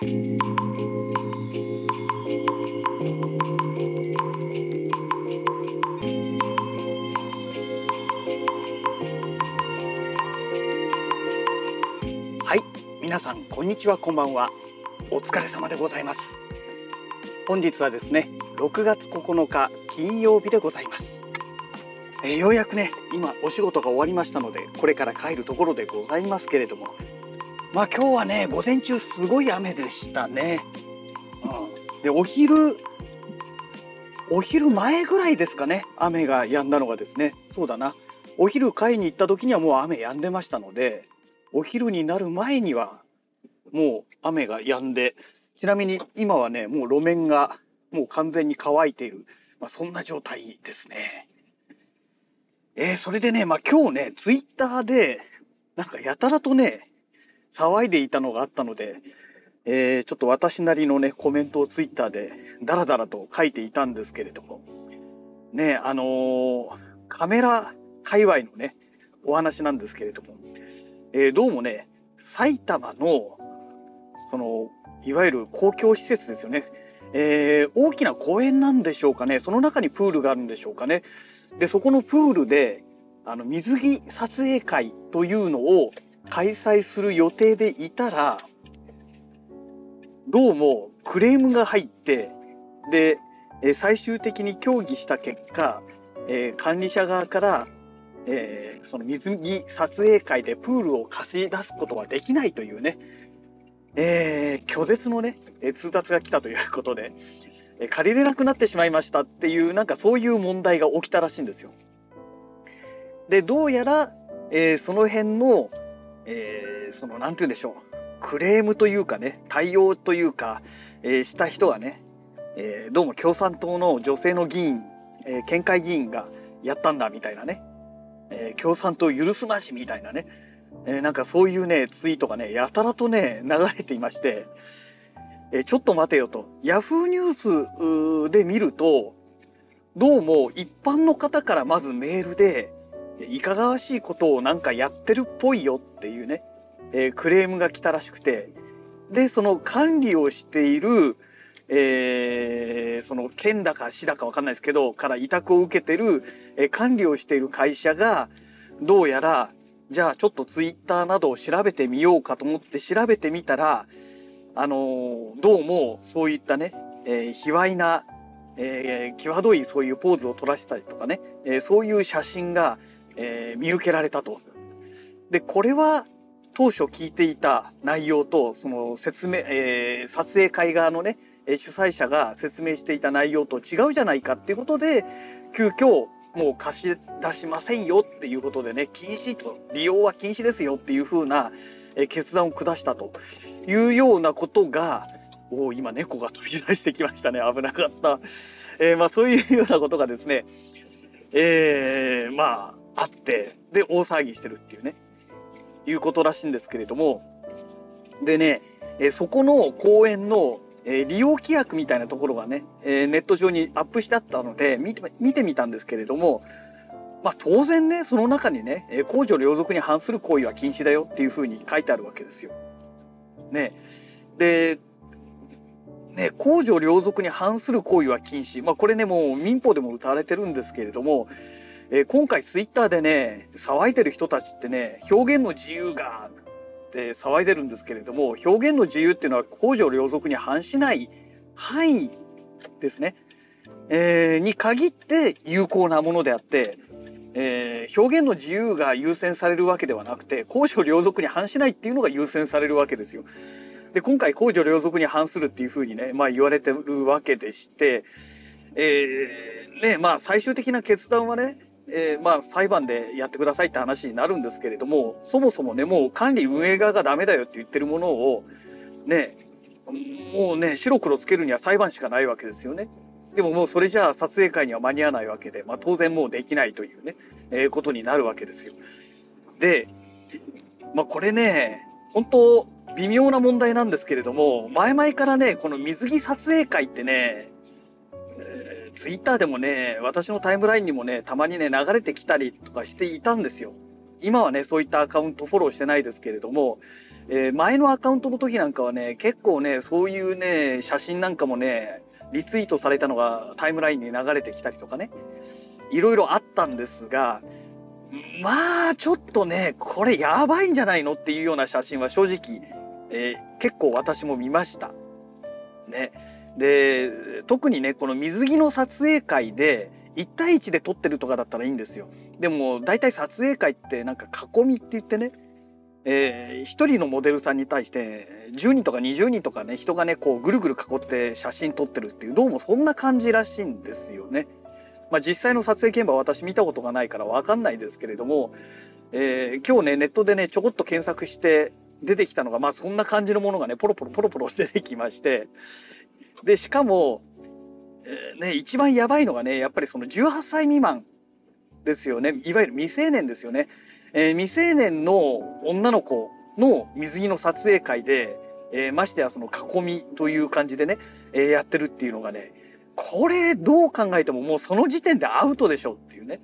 はい皆さんこんにちはこんばんは。お疲れ様でございます。本日はですね6月9日金曜日でございます。えー、ようやくね今お仕事が終わりましたのでこれから帰るところでございますけれどもまあ今日はね午前中すごい雨でしたね、うん、でお昼お昼前ぐらいですかね雨が止んだのがですね。そうだな。お昼買いに行った時にはもう雨止んでましたのでお昼になる前にはもう雨が止んで。ちなみに今はねもう路面がもう完全に乾いている、まあ、そんな状態ですね。えー、それでね、まあ、今日ね、ツイッターで、なんかやたらとね、騒いでいたのがあったので、えー、ちょっと私なりのね、コメントをツイッターでダラダラと書いていたんですけれども、ね、あのー、カメラ界隈のね、お話なんですけれども、えー、どうもね、埼玉の、その、いわゆる公共施設ですよね。えー、大きな公園なんでしょうかね。その中にプールがあるんでしょうかね。でそこのプールであの水着撮影会というのを開催する予定でいたらどうもクレームが入ってでえ最終的に協議した結果、えー、管理者側から、えー、その水着撮影会でプールを貸し出すことはできないというね、えー、拒絶のねえ通達が来たということで、え借りれなくなってしまいましたっていうなんかそういう問題が起きたらしいんですよ。でどうやら、え、その辺の、えー、その何て言うんでしょうクレームというかね対応というか、えー、した人がね、えー、どうも共産党の女性の議員、え、県会議員がやったんだみたいなね、え、共産党許すまじみたいなね、え、なんかそういうねツイートがねやたらとね流れていまして。えちょっと待てよと。ヤフーニュースで見ると、どうも一般の方からまずメールで、いかがわしいことをなんかやってるっぽいよっていうね、えー、クレームが来たらしくて、で、その管理をしている、えー、その県だか市だかわかんないですけど、から委託を受けてる、えー、管理をしている会社が、どうやら、じゃあちょっとツイッターなどを調べてみようかと思って調べてみたら、あのどうもそういったね、えー、卑猥な、えー、際どいそういうポーズを取らせたりとかね、え、そういう写真が、え見受けられたと。でこれは当初聞いていた内容とその説明、え撮影会側のね主催者が説明していた内容と違うじゃないかっていうことで急遽もう貸し出しませんよっていうことでね禁止と利用は禁止ですよっていう風な決断を下したというようなことがお今猫が飛び出してきましたね危なかった、えー、まあ、そういうようなことがですね、えー、まああってで大騒ぎしてるっていうね。いうことらしいんですけれども。でね、えそこの公園のえ利用規約みたいなところがね、えネット上にアップしてあったので見て見てみたんですけれども。まあ当然ねその中にね公序良俗に反する行為は禁止だよっていうふうに書いてあるわけですよ。ね。でね公序良俗に反する行為は禁止。まあこれねもう民法でも歌われてるんですけれども、えー、今回ツイッターでね騒いでる人たちってね表現の自由がって騒いでるんですけれども表現の自由っていうのは公序良俗に反しない範囲ですね、えー、に限って有効なものであってえー、表現の自由が優先されるわけではなくて公序良俗に反しないっていうのが優先されるわけですよ。で今回公序良俗に反するっていうふうにね、まあ、言われてるわけでして、えー、ねまあ最終的な決断はね、えー、まあ裁判でやってくださいって話になるんですけれどもそもそもねもう管理運営側がダメだよって言ってるものをねもうね白黒つけるには裁判しかないわけですよね。でももうそれじゃあ撮影会には間に合わないわけで、まあ、当然もうできないというね、えー、ことになるわけですよ。で、まあ、これね本当微妙な問題なんですけれども前々からねこの水着撮影会ってね、ツイッターでもね私のタイムラインにもねたまにね流れてきたりとかしていたんですよ。今はねそういったアカウントフォローしてないですけれども、えー、前のアカウントの時なんかはね結構ねそういうね写真なんかもねリツイートされたのがタイムラインに流れてきたりとかねいろいろあったんですがまあちょっとねこれやばいんじゃないのっていうような写真は正直、えー、結構私も見ました。ね、で特にねこの水着の撮影会で1対1で撮ってるとかだったらいいんですよ。でも大体撮影会ってなんか囲みって言ってねえー、1人のモデルさんに対して10人とか20人とかね人がねこうぐるぐる囲って写真撮ってるっていうどうもそんな感じらしいんですよね。まあ、実際の撮影現場は私見たことがないから分かんないですけれども、えー、今日ねネットでねちょこっと検索して出てきたのがまあそんな感じのものがねポロポロポロポロ出てきましてでしかも、ね一番やばいのがねやっぱりその18歳未満ですよね。いわゆる未成年ですよね。えー、未成年の女の子の水着の撮影会で、えー、ましてやその囲みという感じでね、えー、やってるっていうのがねこれどう考えてももうその時点でアウトでしょうっていうね。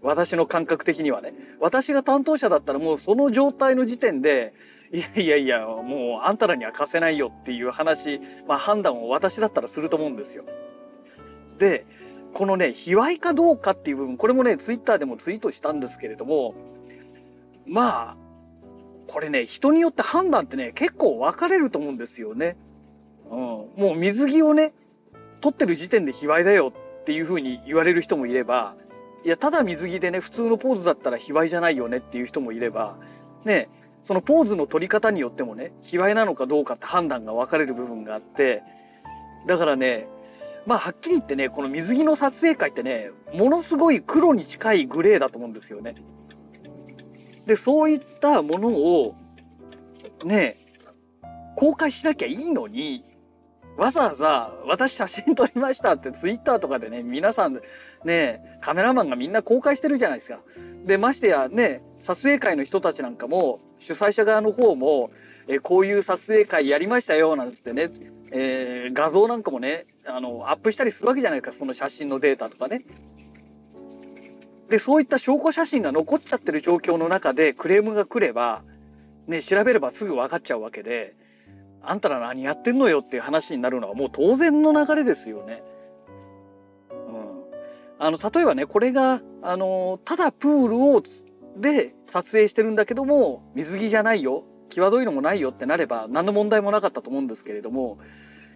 私の感覚的にはね。私が担当者だったらもうその状態の時点でいやいやいやもうあんたらには貸せないよっていう話、まあ、判断を私だったらすると思うんですよ。でこのね卑猥かどうかっていう部分これもねツイッターでもツイートしたんですけれどもまあこれね人によって判断ってね結構分かれると思うんですよね。うん、もう水着をね取ってる時点で卑猥だよっていうふうに言われる人もいればいやただ水着でね普通のポーズだったら卑猥じゃないよねっていう人もいればねそのポーズの取り方によってもね卑猥なのかどうかって判断が分かれる部分があってだからねまあはっきり言ってねこの水着の撮影会ってねものすごい黒に近いグレーだと思うんですよね。でそういったものをね公開しなきゃいいのにわざわざ私写真撮りましたってツイッターとかでね皆さんねカメラマンがみんな公開してるじゃないですか。でましてやね撮影会の人たちなんかも主催者側の方もえこういう撮影会やりましたよなんつってねえー、画像なんかもねあのアップしたりするわけじゃないですかその写真のデータとかね。でそういった証拠写真が残っちゃってる状況の中でクレームが来れば、ね、調べればすぐ分かっちゃうわけであんたら何やってんのよっていう話になるのはもう当然の流れですよね。うん、あの例えばねこれがあのただプールをで撮影してるんだけども水着じゃないよ際どいのもないよってなれば何の問題もなかったと思うんですけれども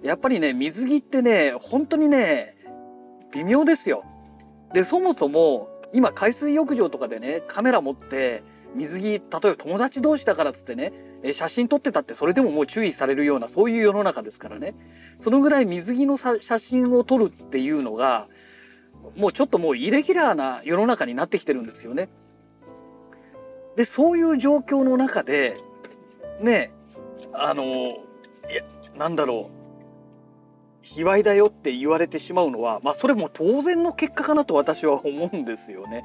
やっぱりね水着ってね本当にね微妙ですよ。でそもそも今海水浴場とかでねカメラ持って水着例えば友達同士だからっつってねね写真撮ってたってそれでももう注意されるようなそういう世の中ですからねそのぐらい水着の写真を撮るっていうのがもうちょっともうイレギュラーな世の中になってきてるんですよね。でそういう状況の中でねあのいやなんだろう卑猥だよって言われてしまうのはまあそれも当然の結果かなと私は思うんですよね。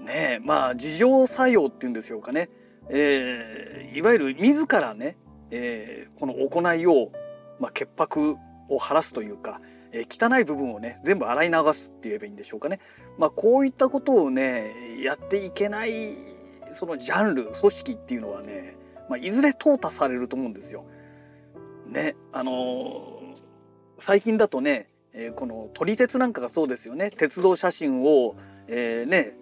ねまあ自浄作用っていうんでしょうかね、えー、いわゆる自らね、えー、この行いを、まあ、潔白を晴らすというか、えー、汚い部分をね全部洗い流すって言えばいいんでしょうかね。まあ、こういったことをねやっていけないそのジャンル組織っていうのはねまあ、いずれ淘汰されると思うんですよ。ねあのー、最近だとね、えー、この撮り鉄なんかがそうですよね鉄道写真を、えー、ね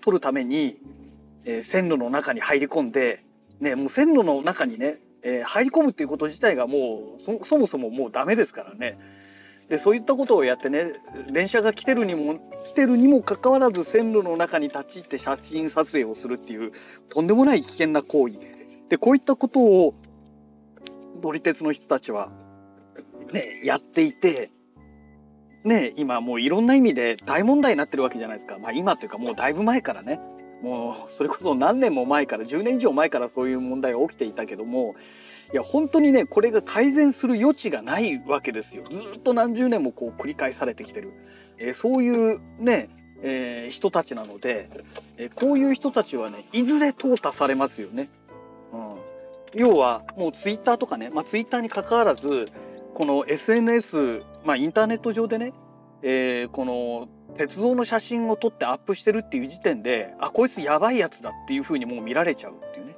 撮るために、えー、線路の中に入り込んで、ね、もう線路の中にね、えー、入り込むっていうこと自体がもうそもそももうダメですからね。でそういったことをやってね電車が来てるにも来てるにもかかわらず線路の中に立ち入って写真撮影をするっていうとんでもない危険な行為でこういったことを乗り鉄の人たちはねやっていてね今もういろんな意味で大問題になってるわけじゃないですか。まあ今というかもうだいぶ前からねもうそれこそ何年も前から10年以上前からそういう問題が起きていたけどもいや本当にねこれが改善する余地がないわけですよ。ずっと何十年もこう繰り返されてきてる、えー、そういうね、えー、人たちなので、えー、こういう人たちはねいずれ淘汰されますよね。うん、要はもうツイッターとかね、まあ、ツイッターにかかわらずこの SNS、まあ、インターネット上でね、えー、この鉄道の写真を撮ってアップしてるっていう時点であこいつやばいやつだっていうふうにもう見られちゃうっていうね。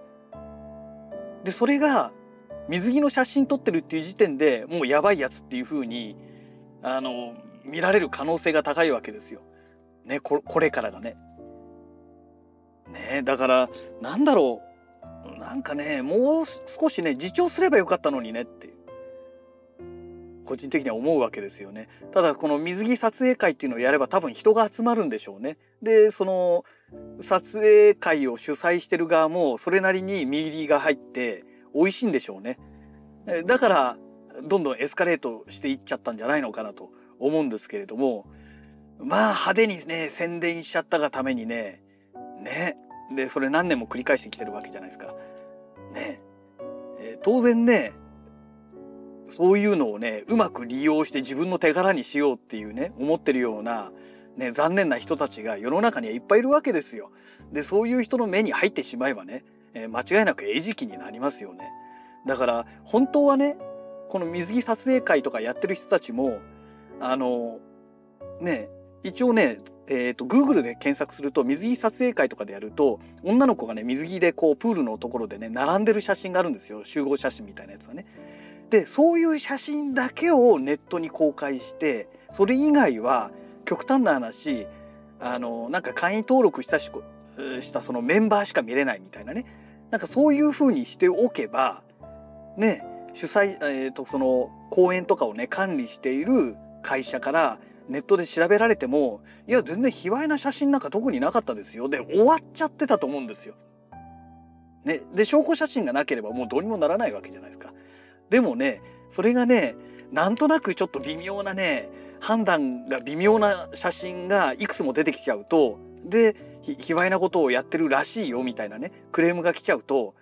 でそれが水着の写真撮ってるっていう時点でもうやばいやつっていうふうにあの見られる可能性が高いわけですよ。ねここれからがね。ねだからなんだろうなんかねもう少しね自重すればよかったのにねって個人的には思うわけですよね。ただこの水着撮影会っていうのをやれば多分人が集まるんでしょうね。でその撮影会を主催してる側もそれなりに見入りが入って美味しいんでしょうね。だからどんどんエスカレートしていっちゃったんじゃないのかなと思うんですけれどもまあ派手にね宣伝しちゃったがためにねねでそれ何年も繰り返してきてるわけじゃないですか。ねえ、当然ねそういうのをねうまく利用して自分の手柄にしようっていうね思ってるような、ね、残念な人たちが世の中にはいっぱいいるわけですよ。でそういう人の目に入ってしまえばね、えー、間違いなく餌食になりますよね。だから本当はねこの水着撮影会とかやってる人たちもあのね一応ねえーと、と Google で検索すると水着撮影会とかでやると女の子がね水着でこうプールのところでね並んでる写真があるんですよ集合写真みたいなやつがね。でそういう写真だけをネットに公開してそれ以外は極端な話あのなんか会員登録したししたそのメンバーしか見れないみたいなねなんかそういう風にしておけばね主催、えーと、その公演とかをね管理している会社からネットで調べられてもいや全然卑猥な写真なんか特になかったですよで終わっちゃってたと思うんですよ。ね、で証拠写真がなければもうどうにもならないわけじゃないですか。でもねそれがねなんとなくちょっと微妙なね判断が微妙な写真がいくつも出てきちゃうとで卑猥なことをやってるらしいよみたいなねクレームが来ちゃうと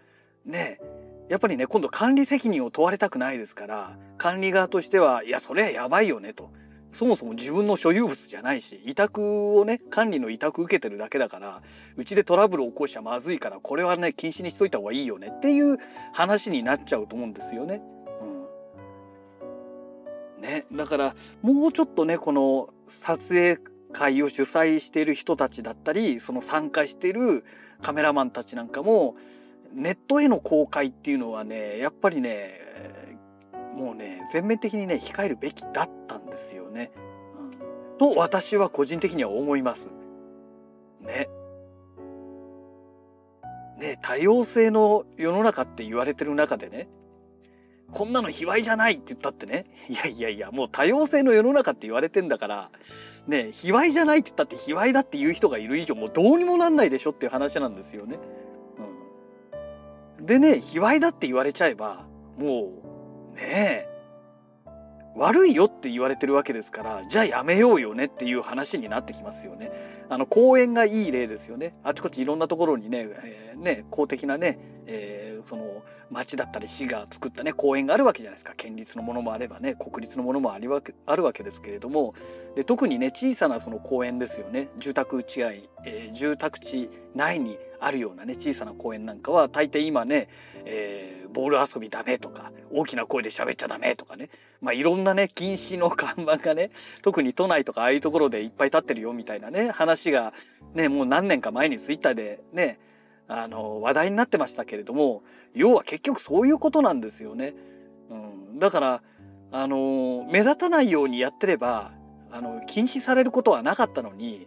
ねやっぱりね今度管理責任を問われたくないですから管理側としてはいやそれはやばいよねとそもそも自分の所有物じゃないし委託をね管理の委託受けてるだけだからうちでトラブルを起こしちゃまずいからこれはね禁止にしといた方がいいよねっていう話になっちゃうと思うんですよね。ね、だからもうちょっとねこの撮影会を主催している人たちだったりその参加しているカメラマンたちなんかもネットへの公開っていうのはねやっぱりねもうね全面的にね控えるべきだったんですよね。うん、と私は個人的には思います。ね。ね多様性の世の中って言われてる中でねこんなの卑猥じゃないって言ったってね。いやいやいやもう多様性の世の中って言われてんだから。ね卑猥じゃないって言ったって卑猥だっていう人がいる以上もうどうにもなんないでしょっていう話なんですよね。うん、でね卑猥だって言われちゃえばもうねえ悪いよって言われてるわけですからじゃあやめようよねっていう話になってきますよね。あの公園がいい例ですよね。あちこちいろんなところにね,、えー、ね公的なね、えー、その町だったり市が作ったね公園があるわけじゃないですか県立のものもあればね国立のものもありわけあるわけですけれどもで特にね小さなその公園ですよね住宅地外、えー、住宅地内にあるようなね小さな公園なんかは大抵今ね、えー、ボール遊びダメとか大きな声で喋っちゃダメとかねまあいろんなね禁止の看板がね特に都内とかああいうところでいっぱい立ってるよみたいなね話がねもう何年か前にツイッターでねあの話題になってましたけれども要は結局そういうことなんですよね。うん、だからあの目立たないようにやってればあの禁止されることはなかったのに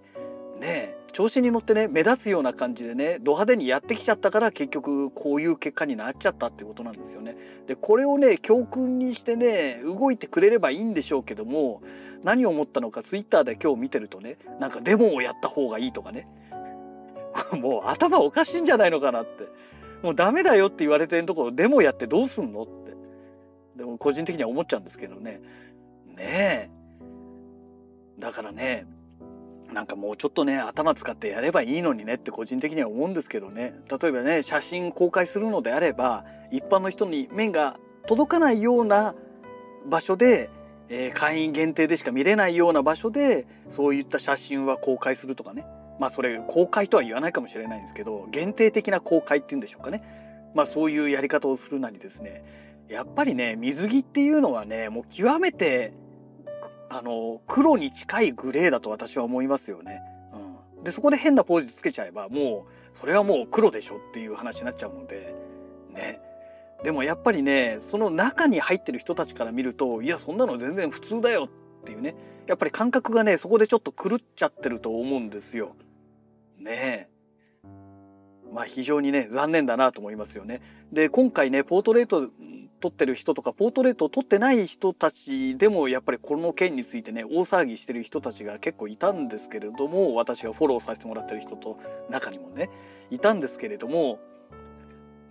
ねえ調子に乗ってね目立つような感じでねド派手にやってきちゃったから結局こういう結果になっちゃったってことなんですよね。でこれをね教訓にしてね動いてくれればいいんでしょうけども何を思ったのかツイッターで今日見てるとねなんかデモをやった方がいいとかね。もう頭おかしいんじゃないのかなって。もうダメだよって言われてるところデモやってどうすんのって。でも個人的には思っちゃうんですけどね。ねえ。だからねなんかもうちょっとね頭使ってやればいいのにねって個人的には思うんですけどね。例えばね写真公開するのであれば一般の人に面が届かないような場所で、えー、会員限定でしか見れないような場所でそういった写真は公開するとかね。まあそれ公開とは言わないかもしれないんですけど限定的な公開っていうんでしょうかね。まあそういうやり方をするなりですね。やっぱりね水着っていうのはねもう極めてあの黒に近いグレーだと私は思いますよね。うん、でそこで変なポーズつけちゃえばもうそれはもう黒でしょっていう話になっちゃうのでね。でもやっぱりねその中に入ってる人たちから見るといやそんなの全然普通だよっていうねやっぱり感覚がねそこでちょっと狂っちゃってると思うんですよ。ねえ。まあ非常にね残念だなと思いますよね。で今回ねポートレート撮ってる人とかポートレートを撮ってない人たちでもやっぱりこの件についてね大騒ぎしてる人たちが結構いたんですけれども私がフォローさせてもらってる人と中にもねいたんですけれども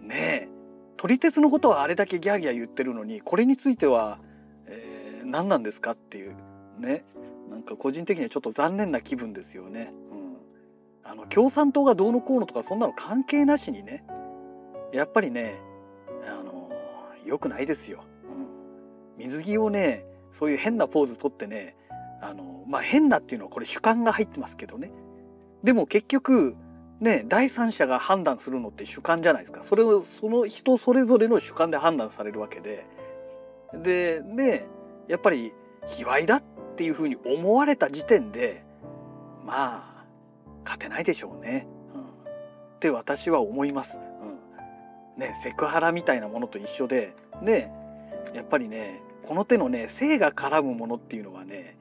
ねえ撮り鉄のことはあれだけギャーギャー言ってるのにこれについては、えー、何なんですかっていうねなんか個人的にはちょっと残念な気分ですよね。うん、あの共産党がどうのこうのとかそんなの関係なしにねやっぱりね良くないですよ。うん、水着をねそういう変なポーズとってねあのまあ変なっていうのはこれ主観が入ってますけどね。でも結局ね第三者が判断するのって主観じゃないですか。それをその人それぞれの主観で判断されるわけで。ででやっぱり卑猥だっていうふうに思われた時点でまあ勝てないでしょうね、うん、って私は思います。ね、セクハラみたいなものと一緒でねやっぱりねこの手のね性が絡むものっていうのはね、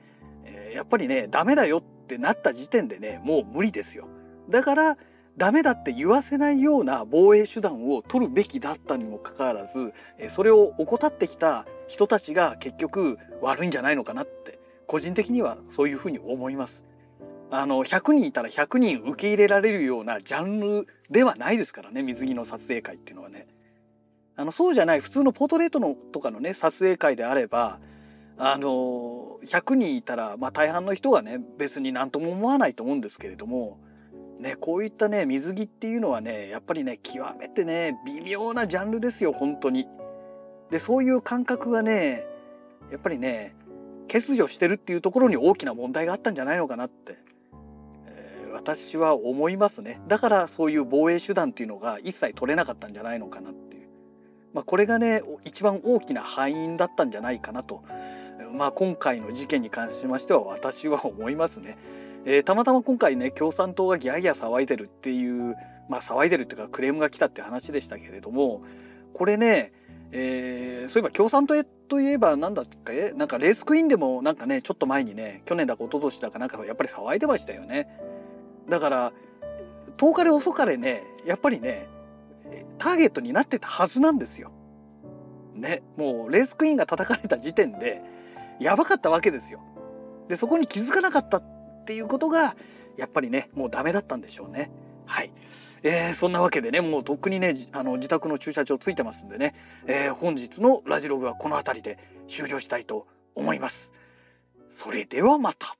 え、やっぱりねダメだよってなった時点でねもう無理ですよ。だからダメだって言わせないような防衛手段を取るべきだったにもかかわらずそれを怠ってきた人たちが結局悪いんじゃないのかなって個人的にはそういうふうに思います。あの100人いたら100人受け入れられるようなジャンルではないですからね水着の撮影会っていうのはね。あのそうじゃない普通のポートレートのとかのね撮影会であればあの100人いたら、まあ、大半の人がね別に何とも思わないと思うんですけれども、ね、こういったね水着っていうのはねやっぱりね極めてね微妙なジャンルですよ本当に。でそういう感覚がねやっぱりね欠如してるっていうところに大きな問題があったんじゃないのかなって私は思いますねだからそういう防衛手段っていうのが一切取れなかったんじゃないのかなっていう、まあ、これがね一番大きな敗因だったんじゃないかなと、まあ、今回の事件に関しましては私は思いますね。えー、たまたま今回ね共産党がギャーギャ騒いでるっていうまあ騒いでるっていうかクレームが来たって話でしたけれどもこれねえー、そういえば共産党といえば何だっけ？なんかレースクイーンでもなんかねちょっと前にね去年だか一昨年だかなんかやっぱり騒いでましたよね。だから遠かれ遅かれねやっぱりねターゲットになってたはずなんですよ。ねもうレースクイーンが叩かれた時点でやばかったわけですよ。でそこに気づかなかったっていうことがやっぱりねもうダメだったんでしょうね。はい。えー、そんなわけでねもうとっくにねあの自宅の駐車場ついてますんでね、えー、本日のラジログはこの辺りで終了したいと思います。それではまた。